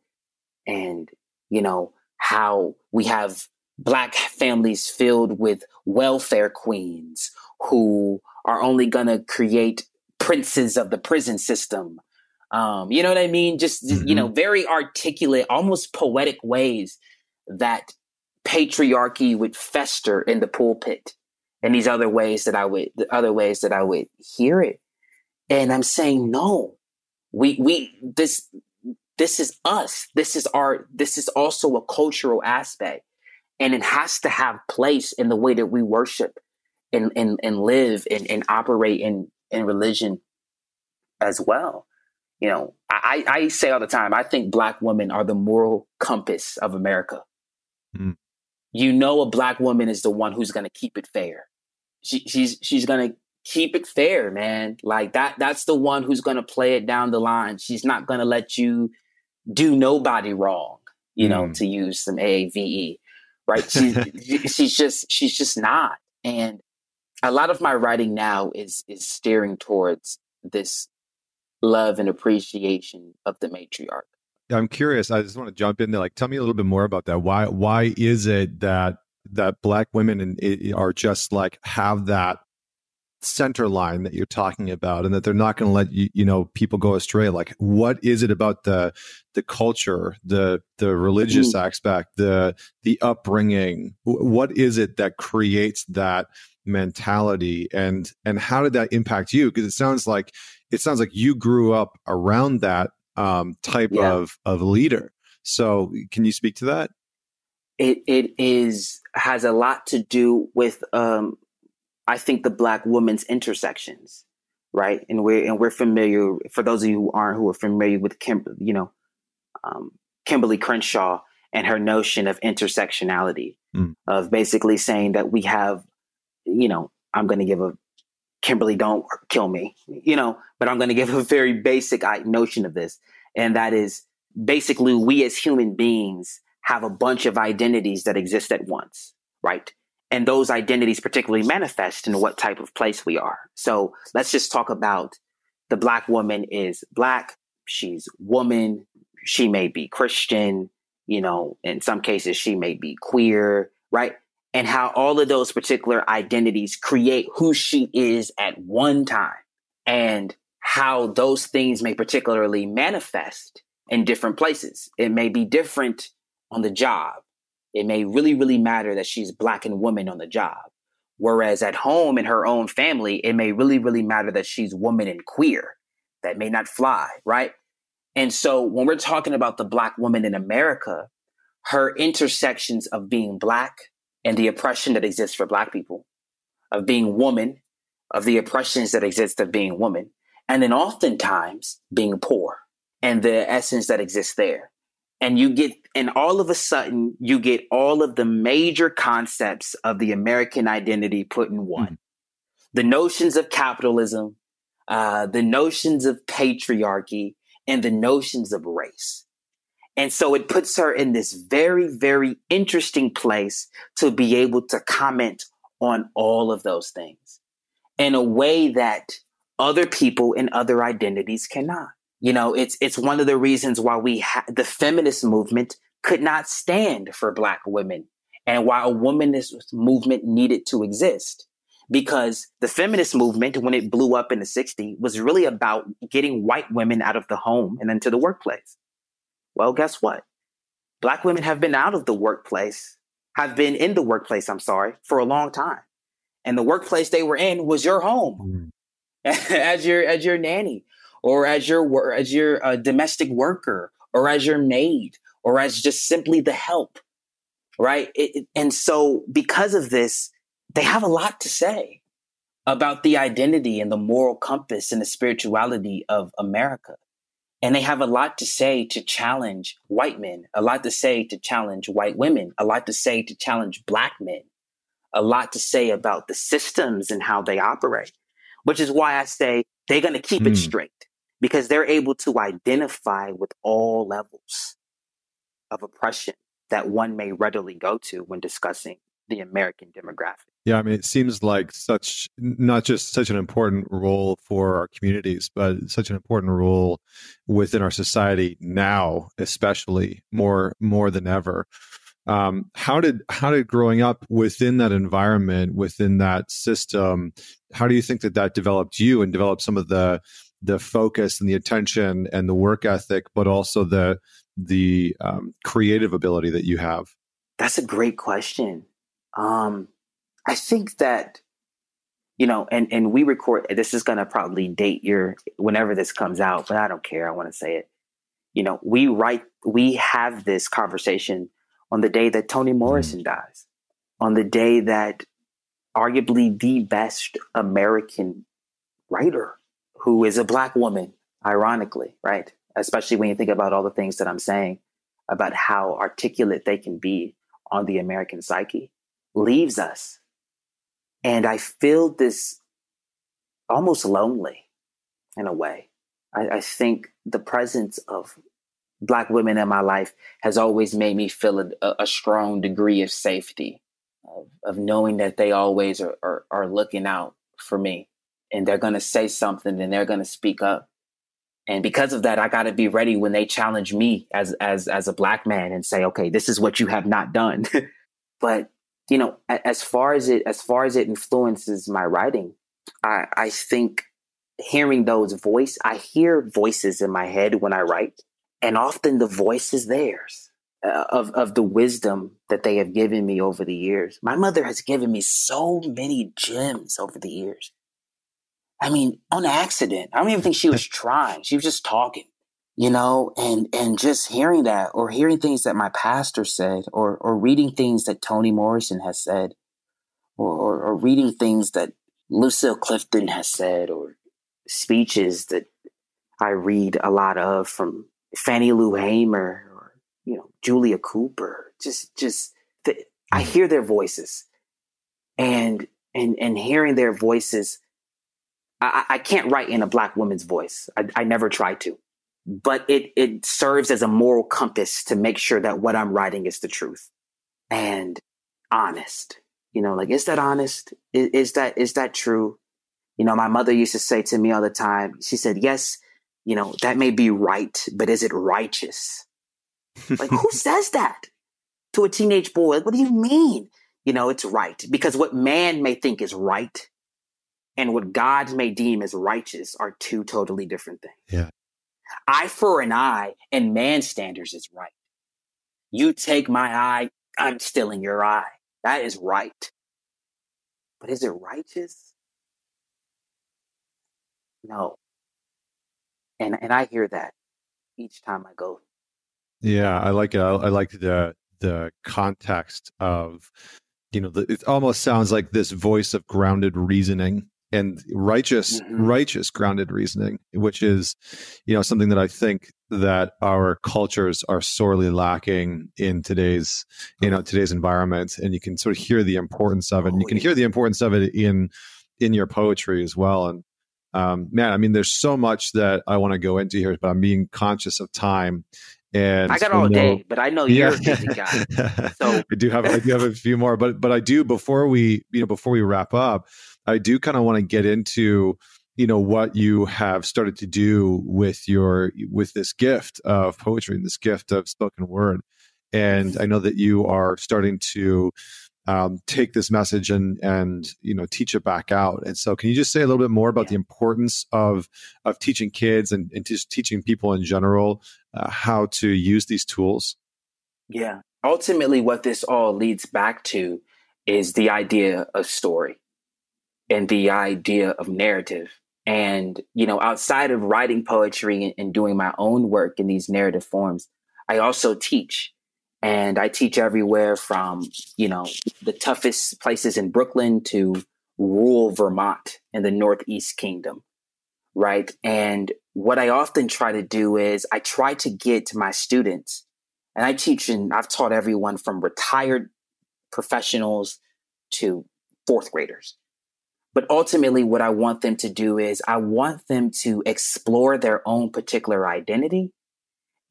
and you know how we have black families filled with welfare queens who are only going to create princes of the prison system um, you know what i mean just mm-hmm. you know mm-hmm. very articulate almost poetic ways that patriarchy would fester in the pulpit and these other ways that I would, the other ways that I would hear it. And I'm saying, no, we, we, this, this is us. This is our, this is also a cultural aspect and it has to have place in the way that we worship and, and, and live and, and operate in, in religion as well. You know, I, I say all the time, I think black women are the moral compass of America. Mm. You know, a black woman is the one who's going to keep it fair she, she's she's gonna keep it fair, man. Like that that's the one who's gonna play it down the line. She's not gonna let you do nobody wrong, you know, mm. to use some AAVE. Right. She's she's just she's just not. And a lot of my writing now is is steering towards this love and appreciation of the matriarch. I'm curious. I just want to jump in there. Like, tell me a little bit more about that. Why why is it that that black women are just like have that center line that you're talking about and that they're not going to let you, you know people go astray. Like what is it about the the culture the the religious mm-hmm. aspect the the upbringing? What is it that creates that mentality? And and how did that impact you? Because it sounds like it sounds like you grew up around that um, type yeah. of of leader. So can you speak to that it it is has a lot to do with um, I think the black woman's intersections, right? And we're and we're familiar for those of you who aren't who are familiar with Kim, you know, um, Kimberlé Crenshaw and her notion of intersectionality, mm. of basically saying that we have, you know, I'm going to give a Kimberly, don't kill me, you know, but I'm going to give a very basic notion of this, and that is basically we as human beings have a bunch of identities that exist at once, right? And those identities particularly manifest in what type of place we are. So let's just talk about the black woman is black. She's woman. She may be Christian. you know, in some cases she may be queer, right? And how all of those particular identities create who she is at one time and how those things may particularly manifest in different places. It may be different on the job. It may really, really matter that she's black and woman on the job. Whereas at home in her own family, it may really, really matter that she's woman and queer. That may not fly, right? And so when we're talking about the black woman in America, her intersections of being black and the oppression that exists for black people, of being woman, of the oppressions that exist of being woman, and then oftentimes being poor and the essence that exists there. And you get, and all of a sudden, you get all of the major concepts of the American identity put in one. Mm-hmm. The notions of capitalism, uh, the notions of patriarchy, and the notions of race. And so it puts her in this very, very interesting place to be able to comment on all of those things in a way that other people and other identities cannot. You know, it's it's one of the reasons why we ha- the feminist movement could not stand for black women and why a womanist movement needed to exist. Because the feminist movement when it blew up in the 60s was really about getting white women out of the home and into the workplace. Well guess what? Black women have been out of the workplace have been in the workplace i'm sorry for a long time. And the workplace they were in was your home. Mm. as your as your nanny or as your as your uh, domestic worker or as your maid or as just simply the help right it, it, and so because of this they have a lot to say about the identity and the moral compass and the spirituality of america and they have a lot to say to challenge white men a lot to say to challenge white women a lot to say to challenge black men a lot to say about the systems and how they operate which is why i say they're going to keep mm. it hmm. straight because they're able to identify with all levels of oppression that one may readily go to when discussing the American demographic. Yeah, I mean, it seems like such not just such an important role for our communities, but such an important role within our society now, especially more more than ever. Um, how did how did growing up within that environment, within that system, how do you think that that developed you and developed some of the the focus and the attention and the work ethic, but also the the um, creative ability that you have? That's a great question. Um, I think that you know, and and we record. This is going to probably date your whenever this comes out, but I don't care. I want to say it. You know, we write, we have this conversation on the day that Toni Morrison mm. dies, on the day that arguably the best American writer who is a black woman, ironically, right? Especially when you think about all the things that I'm saying about how articulate they can be on the American psyche, leaves us. And I feel this almost lonely in a way. I, I think the presence of black women in my life has always made me feel a, a strong degree of safety, of, of knowing that they always are, are, are looking out for me and they're going to say something and they're going to speak up. And because of that, I got to be ready when they challenge me as as as a black man and say, "Okay, this is what you have not done." but you know, as far as it as far as it influences my writing, I I think hearing those voice, I hear voices in my head when I write, and often the voice is theirs. Uh, of of the wisdom that they have given me over the years. My mother has given me so many gems over the years. I mean, on accident. I don't even think she was trying. She was just talking, you know, and and just hearing that or hearing things that my pastor said or or reading things that Toni Morrison has said or, or, or reading things that Lucille Clifton has said or speeches that I read a lot of from Fannie Lou Hamer or, you know, Julia Cooper. Just just the, I mm-hmm. hear their voices and and and hearing their voices I, I can't write in a black woman's voice. I, I never try to, but it it serves as a moral compass to make sure that what I'm writing is the truth and honest. You know, like is that honest? Is, is that is that true? You know, my mother used to say to me all the time. She said, "Yes, you know that may be right, but is it righteous?" Like, who says that to a teenage boy? Like, what do you mean? You know, it's right. Because what man may think is right and what God may deem as righteous are two totally different things. Yeah. Eye for an eye and man standards is right. You take my eye, I'm stealing your eye. That is right. But is it righteous? No. And and I hear that each time I go. Yeah, I like it. I, I like the the context of you know the, it almost sounds like this voice of grounded reasoning and righteous mm-hmm. righteous grounded reasoning which is you know something that i think that our cultures are sorely lacking in today's you know today's environment. And you can sort of hear the importance of it and you can hear the importance of it in in your poetry as well. And um, man i mean there's so much that i want to go into here but i'm being conscious of time and I got all know, day, but I know you're a busy guy. So I do have I do have a few more, but but I do before we you know before we wrap up, I do kind of want to get into you know what you have started to do with your with this gift of poetry and this gift of spoken word, and I know that you are starting to um, take this message and and you know teach it back out. And so, can you just say a little bit more about yeah. the importance of of teaching kids and, and just teaching people in general uh, how to use these tools? Yeah. Ultimately, what this all leads back to is the idea of story and the idea of narrative. And, you know, outside of writing poetry and, and doing my own work in these narrative forms, I also teach. And I teach everywhere from, you know, the toughest places in Brooklyn to rural Vermont in the Northeast Kingdom. Right. And what I often try to do is I try to get my students, and I teach and I've taught everyone from retired professionals to fourth graders. But ultimately, what I want them to do is I want them to explore their own particular identity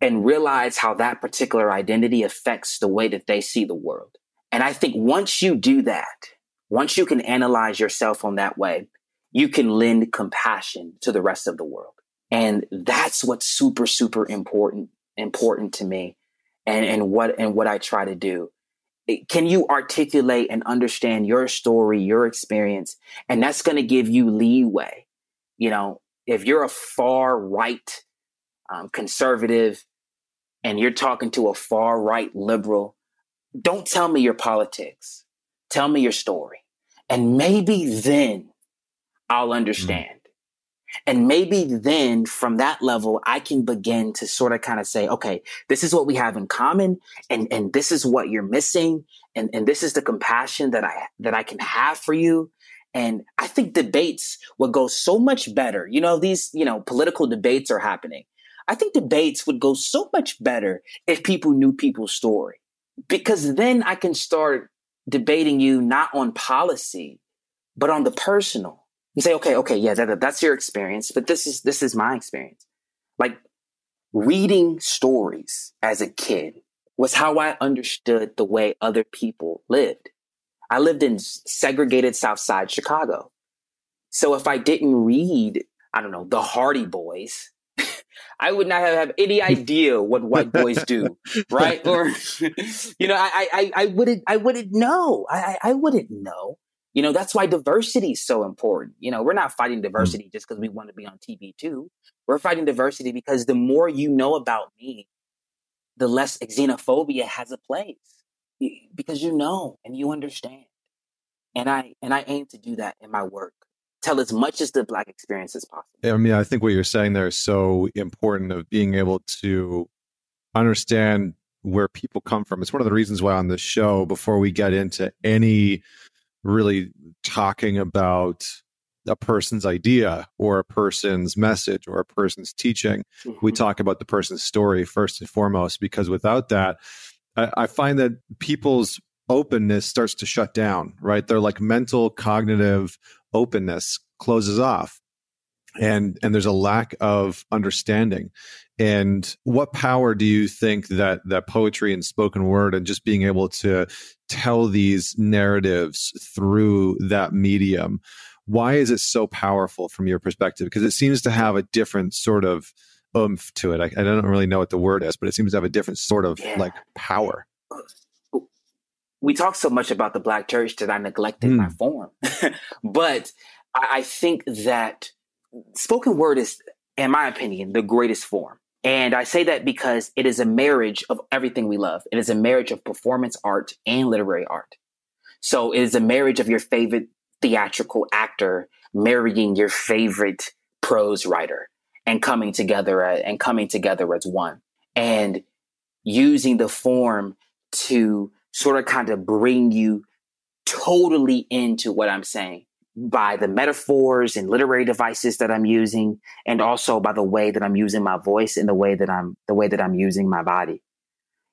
and realize how that particular identity affects the way that they see the world. And I think once you do that, once you can analyze yourself on that way, you can lend compassion to the rest of the world. And that's what's super, super important, important to me and, and what, and what I try to do. Can you articulate and understand your story, your experience? And that's going to give you leeway. You know, if you're a far right um, conservative and you're talking to a far right liberal, don't tell me your politics. Tell me your story. And maybe then I'll mm. understand. And maybe then from that level, I can begin to sort of kind of say, okay, this is what we have in common and, and this is what you're missing. And, and this is the compassion that I, that I can have for you. And I think debates would go so much better. You know, these, you know, political debates are happening. I think debates would go so much better if people knew people's story because then I can start debating you not on policy, but on the personal you say, okay, okay, yeah, that, that's your experience, but this is this is my experience. Like reading stories as a kid was how I understood the way other people lived. I lived in segregated South Side Chicago. So if I didn't read, I don't know, the Hardy Boys, I would not have any idea what white boys do, right? Or, you know, I, I, I wouldn't, I wouldn't know. I, I wouldn't know. You know, that's why diversity is so important. You know, we're not fighting mm. diversity just because we want to be on TV too. We're fighting diversity because the more you know about me, the less xenophobia has a place because you know and you understand. And I and I aim to do that in my work. Tell as much as the black experience as possible. I mean, I think what you're saying there is so important of being able to understand where people come from. It's one of the reasons why on this show, before we get into any really talking about a person's idea or a person's message or a person's teaching. Mm-hmm. We talk about the person's story first and foremost, because without that, I, I, find that people's openness starts to shut down, right? Their like mental cognitive openness closes off. And and there's a lack of understanding. And what power do you think that that poetry and spoken word and just being able to tell these narratives through that medium? Why is it so powerful from your perspective? Because it seems to have a different sort of oomph to it. I, I, don't really know what the word is, but it seems to have a different sort of yeah. like power. We talk so much about the black church that I neglected mm. my form. but I, I think that spoken word is, in my opinion, the greatest form. And I say that because it is a marriage of everything we love. It is a marriage of performance art and literary art. So it is a marriage of your favorite theatrical actor marrying your favorite prose writer and coming together uh, and coming together as one and using the form to sort of kind of bring you totally into what I'm saying by the metaphors and literary devices that I'm using and also by the way that I'm using my voice and the way that I'm the way that I'm using my body.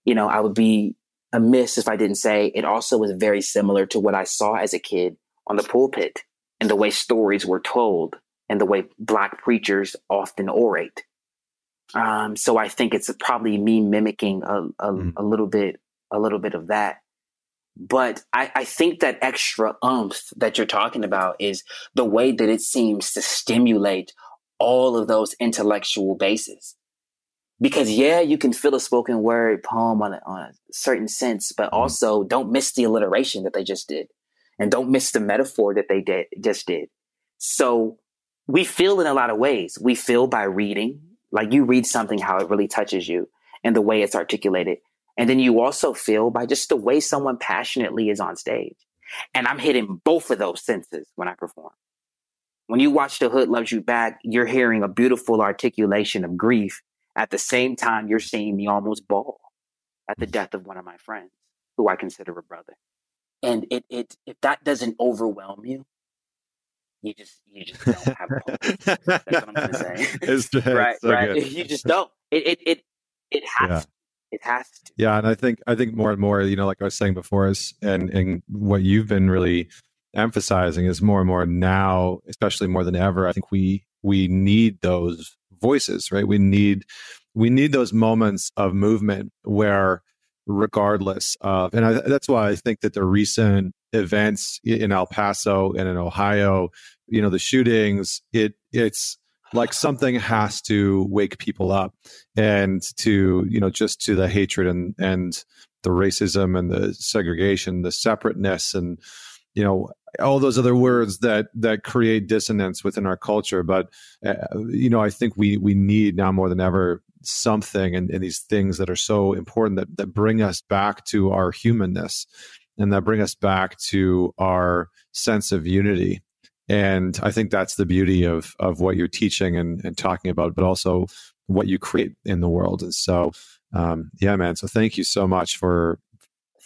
You know, I would be amiss if I didn't say it also was very similar to what I saw as a kid on the pulpit and the way stories were told and the way black preachers often orate. Um, so I think it's probably me mimicking a, a, mm. a, little bit, a little bit of that. But I, I think that extra umph that you're talking about is the way that it seems to stimulate all of those intellectual bases. Because yeah, you can feel a spoken word poem on a, on a certain sense, but mm. also don't miss the alliteration that they just did, and don't miss the metaphor that they did just did. So we feel in a lot of ways. We feel by reading, like you read something, how it really touches you and the way it's articulated. And then you also feel by just the way someone passionately is on stage. And I'm hitting both of those senses when I perform. When you watch The Hood Loves You Back, you're hearing a beautiful articulation of grief. At the same time, you're seeing me almost bawl at the mm. death of one of my friends, who I consider a brother. And it, it, if that doesn't overwhelm you, you just you just don't have hope. That's what I'm gonna say. It's, right, so right. Good. You just don't. It it it, it has. It has to. Yeah, and I think I think more and more, you know, like I was saying before, is and and what you've been really emphasizing is more and more now, especially more than ever. I think we we need those voices, right? We need we need those moments of movement where regardless of and I, that's why i think that the recent events in El Paso and in Ohio, you know, the shootings, it it's like something has to wake people up and to, you know, just to the hatred and and the racism and the segregation, the separateness and you know all those other words that that create dissonance within our culture. But uh, you know i think we we need now more than ever something and, and these things that are so important that that bring us back to our humanness and that bring us back to our sense of unity and i think that's the beauty of of what you're teaching and, and talking about but also what you create in the world and so um, yeah man so thank you so much for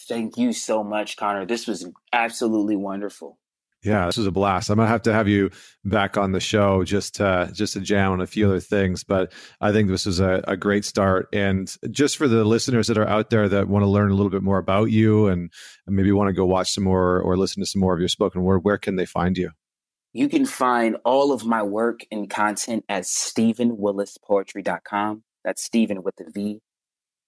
thank you so much connor this was absolutely wonderful yeah, this was a blast. I'm gonna have to have you back on the show just to just to jam on a few other things. But I think this was a, a great start. And just for the listeners that are out there that want to learn a little bit more about you and, and maybe want to go watch some more or listen to some more of your spoken word, where can they find you? You can find all of my work and content at StevenWillisPoetry.com. That's Steven with the V.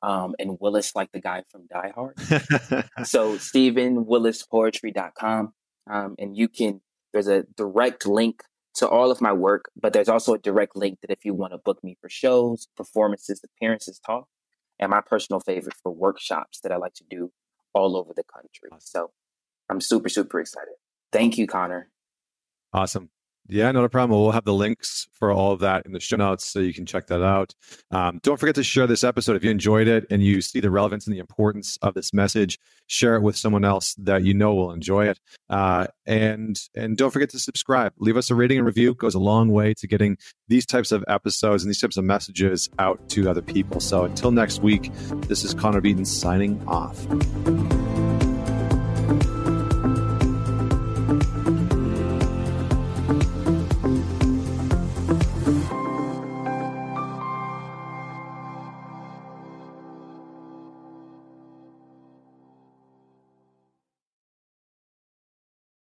Um, and Willis like the guy from Die Hard. so StevenWillisPoetry.com. Um, and you can, there's a direct link to all of my work, but there's also a direct link that if you want to book me for shows, performances, appearances, talk, and my personal favorite for workshops that I like to do all over the country. So I'm super, super excited. Thank you, Connor. Awesome. Yeah, not a problem. We'll have the links for all of that in the show notes so you can check that out. Um, don't forget to share this episode. If you enjoyed it and you see the relevance and the importance of this message, share it with someone else that you know will enjoy it. Uh, and and don't forget to subscribe. Leave us a rating and review. It goes a long way to getting these types of episodes and these types of messages out to other people. So until next week, this is Connor Beaton signing off.